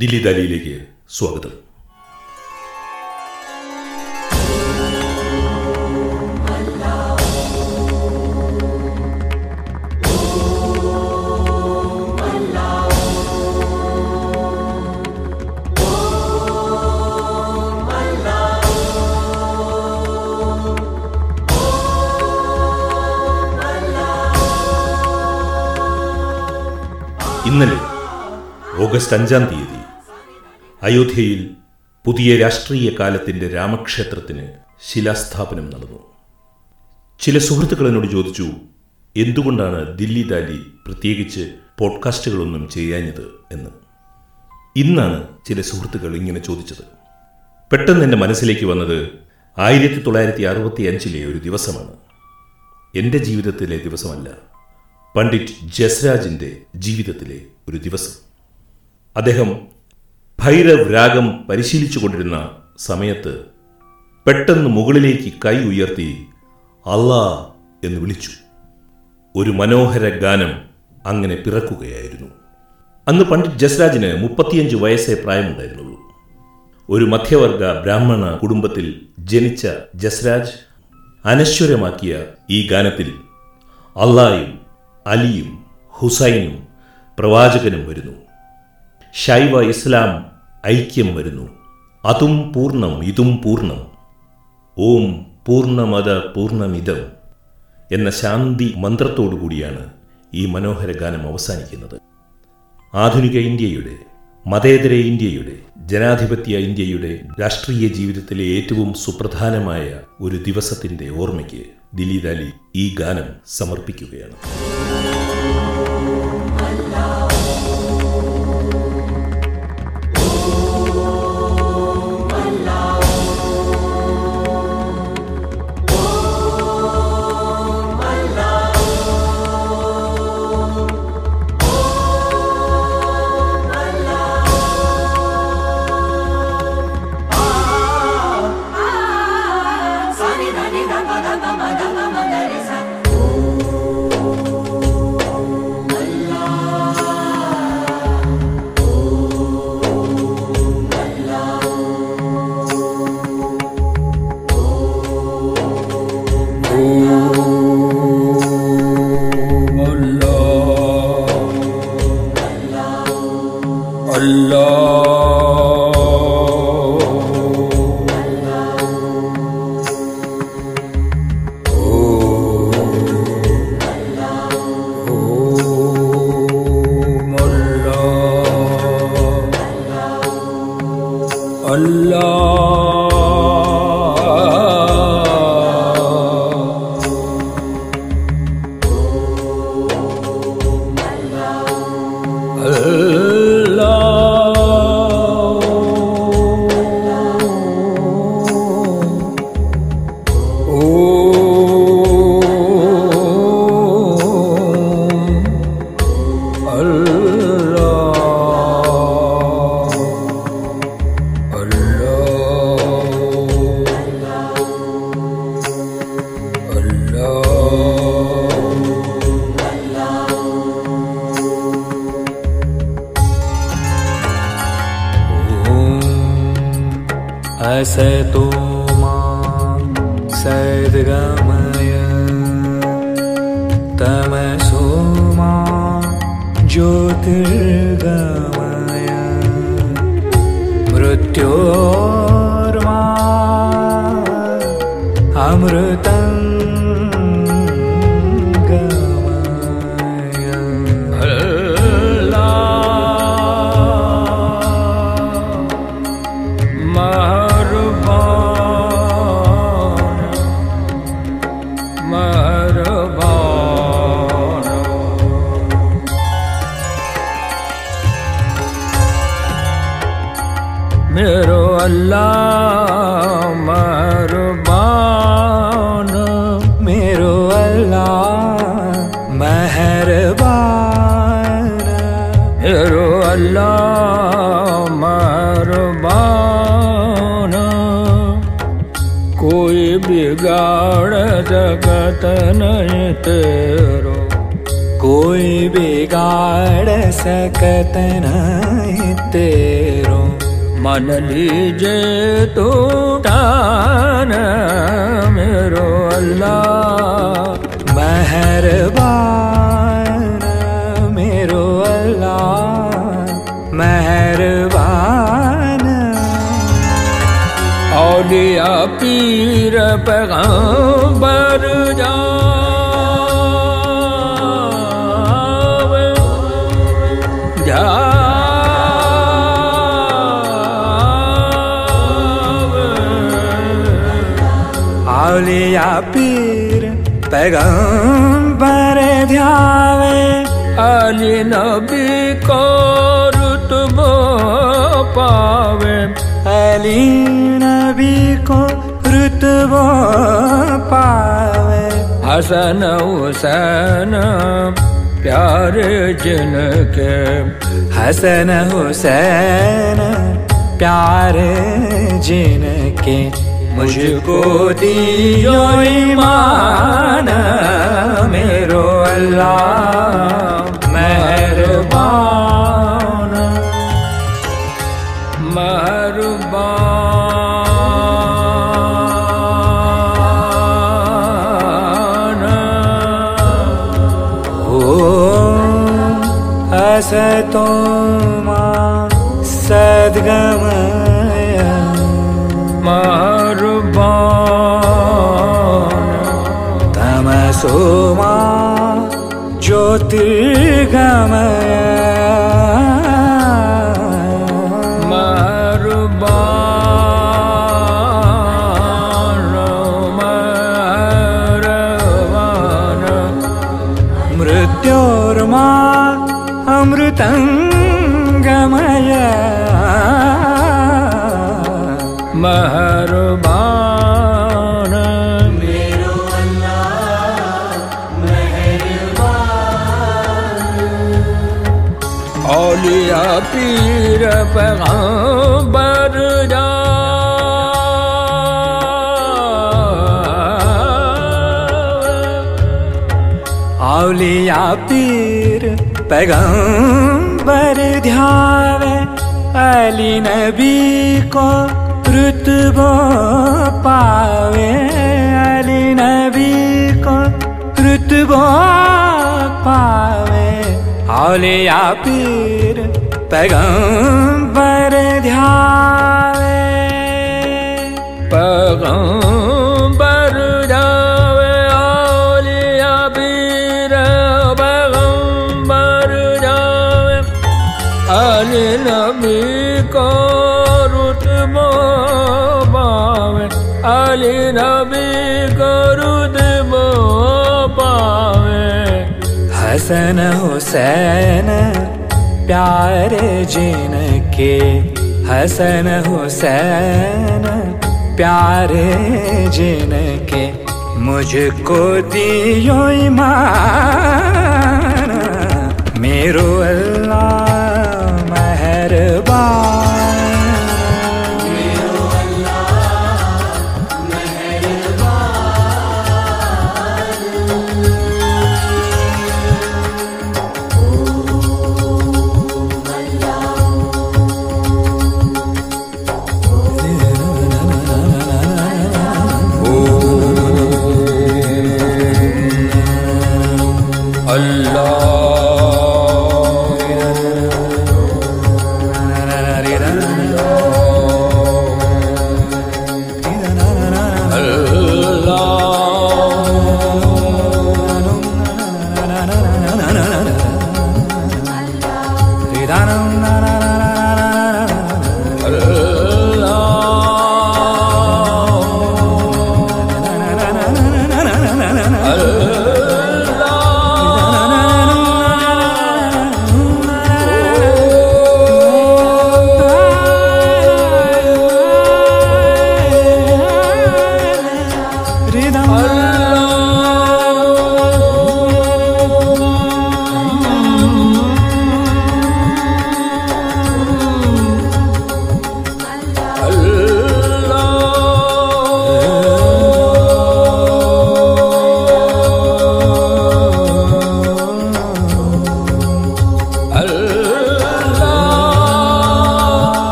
ദില്ലി ദാലിയിലേക്ക് സ്വാഗതം. ഇന്നലെ ഓഗസ്റ്റ് അഞ്ചാം തീയതി അയോധ്യയിൽ പുതിയ രാഷ്ട്രീയ കാലത്തിന്റെ രാമക്ഷേത്രത്തിന് ശിലാസ്ഥാപനം നടന്നു. ചില സുഹൃത്തുക്കൾ എന്നോട് ചോദിച്ചു എന്തുകൊണ്ടാണ് ദില്ലി ദാലി പ്രത്യേകിച്ച് പോഡ്കാസ്റ്റുകളൊന്നും ചെയ്യാഞ്ഞത്? എന്ന്. ഇന്നാണ് ചില സുഹൃത്തുക്കൾ ഇങ്ങനെ ചോദിച്ചത്. പെട്ടെന്ന് എന്റെ മനസ്സിലേക്ക് വന്നത് ആയിരത്തി തൊള്ളായിരത്തി അറുപത്തി അഞ്ചിലെ ഒരു ദിവസമാണ്. എന്റെ ജീവിതത്തിലെ ദിവസമല്ല പണ്ഡിറ്റ് ജസ്രാജിന്റെ ജീവിതത്തിലെ ഒരു ദിവസം. അദ്ദേഹം ഭൈരവ് രാഗം പരിശീലിച്ചുകൊണ്ടിരുന്ന സമയത്ത് പെട്ടെന്ന് മുകളിലേക്ക് കൈ ഉയർത്തി അല്ലാ എന്ന് വിളിച്ചു. ഒരു മനോഹര ഗാനം അങ്ങനെ പിറക്കുകയായിരുന്നു. അന്ന് പണ്ഡിറ്റ് ജസ്രാജിന് മുപ്പത്തിയഞ്ച് വയസ്സേ പ്രായമുണ്ടായിരുന്നുള്ളൂ. ഒരു മധ്യവർഗ ബ്രാഹ്മണ കുടുംബത്തിൽ ജനിച്ച ജസ്രാജ് അനശ്വരമാക്കിയ ഈ ഗാനത്തിൽ അള്ളായും അലിയും ഹുസൈനും പ്രവാചകനും വരുന്നു. ശൈവ ഇസ്ലാം ഐക്യം വരുന്നു. അതും പൂർണം ഇതും പൂർണം. ഓം പൂർണമത പൂർണമിതം എന്ന ശാന്തി മന്ത്രത്തോടുകൂടിയാണ് ഈ മനോഹര ഗാനം അവസാനിക്കുന്നത്. ആധുനിക ഇന്ത്യയുടെ മതേതര ഇന്ത്യയുടെ ജനാധിപത്യ ഇന്ത്യയുടെ രാഷ്ട്രീയ ജീവിതത്തിലെ ഏറ്റവും സുപ്രധാനമായ ഒരു ദിവസത്തിന്റെ ഓർമ്മയ്ക്ക് ദിലീദ് അലി ഈ ഗാനം സമർപ്പിക്കുകയാണ്. Allah. असतो मां सद्गमय। तमसो मां ज्योतिर्गमय। मृत्योर्मा अमृतं मेरो अल्लाह महरबान। मेरो बिगाड़ जगत नहीं तेरो। कोई बिगाड़ सकत नहीं तेरो मन लीजे तो ठान मेरो अल्लाह। मेहरबान मेरो अल्लाह। मेहरबान। औलिया पीर पैगंबर जावे। जावे औलिया पीर पैगंबर ध्यावे। अली नबी को रुतबो पावे। अली नबी को रुतबो पावे। हसन हुसैन, प्यारे जिनके। हसन हुसैन, प्यारे जिनके। मुझको दियो ईमान मेरो अल्लाह मेहरबान। महरबान। ॐ असतो मा तमसो मा ज्योतिर्गमय मृत्योर्मा अमृतं औलिया पीर पैगंबर जा। औलिया पीर पैगंबर ध्यावे, अली नबी को रुतबो पावे। अली नबी को रुतबो पावे। औलिया पीर पैगंबर ध्यावे। पैगंबर जावे औलिया पीर पैगंबर जावे अली नबी को रुतबो पावे अली नबी को रुतबो पावे हसन, हुसैन, प्यारे जिन के हसन, हुसैन, प्यारे जिन के मुझको दियो ईमान। मेरो अल्लाह da da da da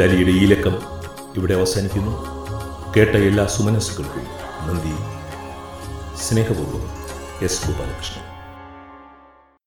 ദാലിയുടെ ഈ ലക്കം ഇവിടെ അവസാനിക്കുന്നു. കേട്ട എല്ലാ സുമനസ്സുകൾക്കും നന്ദി. സ്നേഹപൂർവം എസ് ഗോപാലകൃഷ്ണൻ.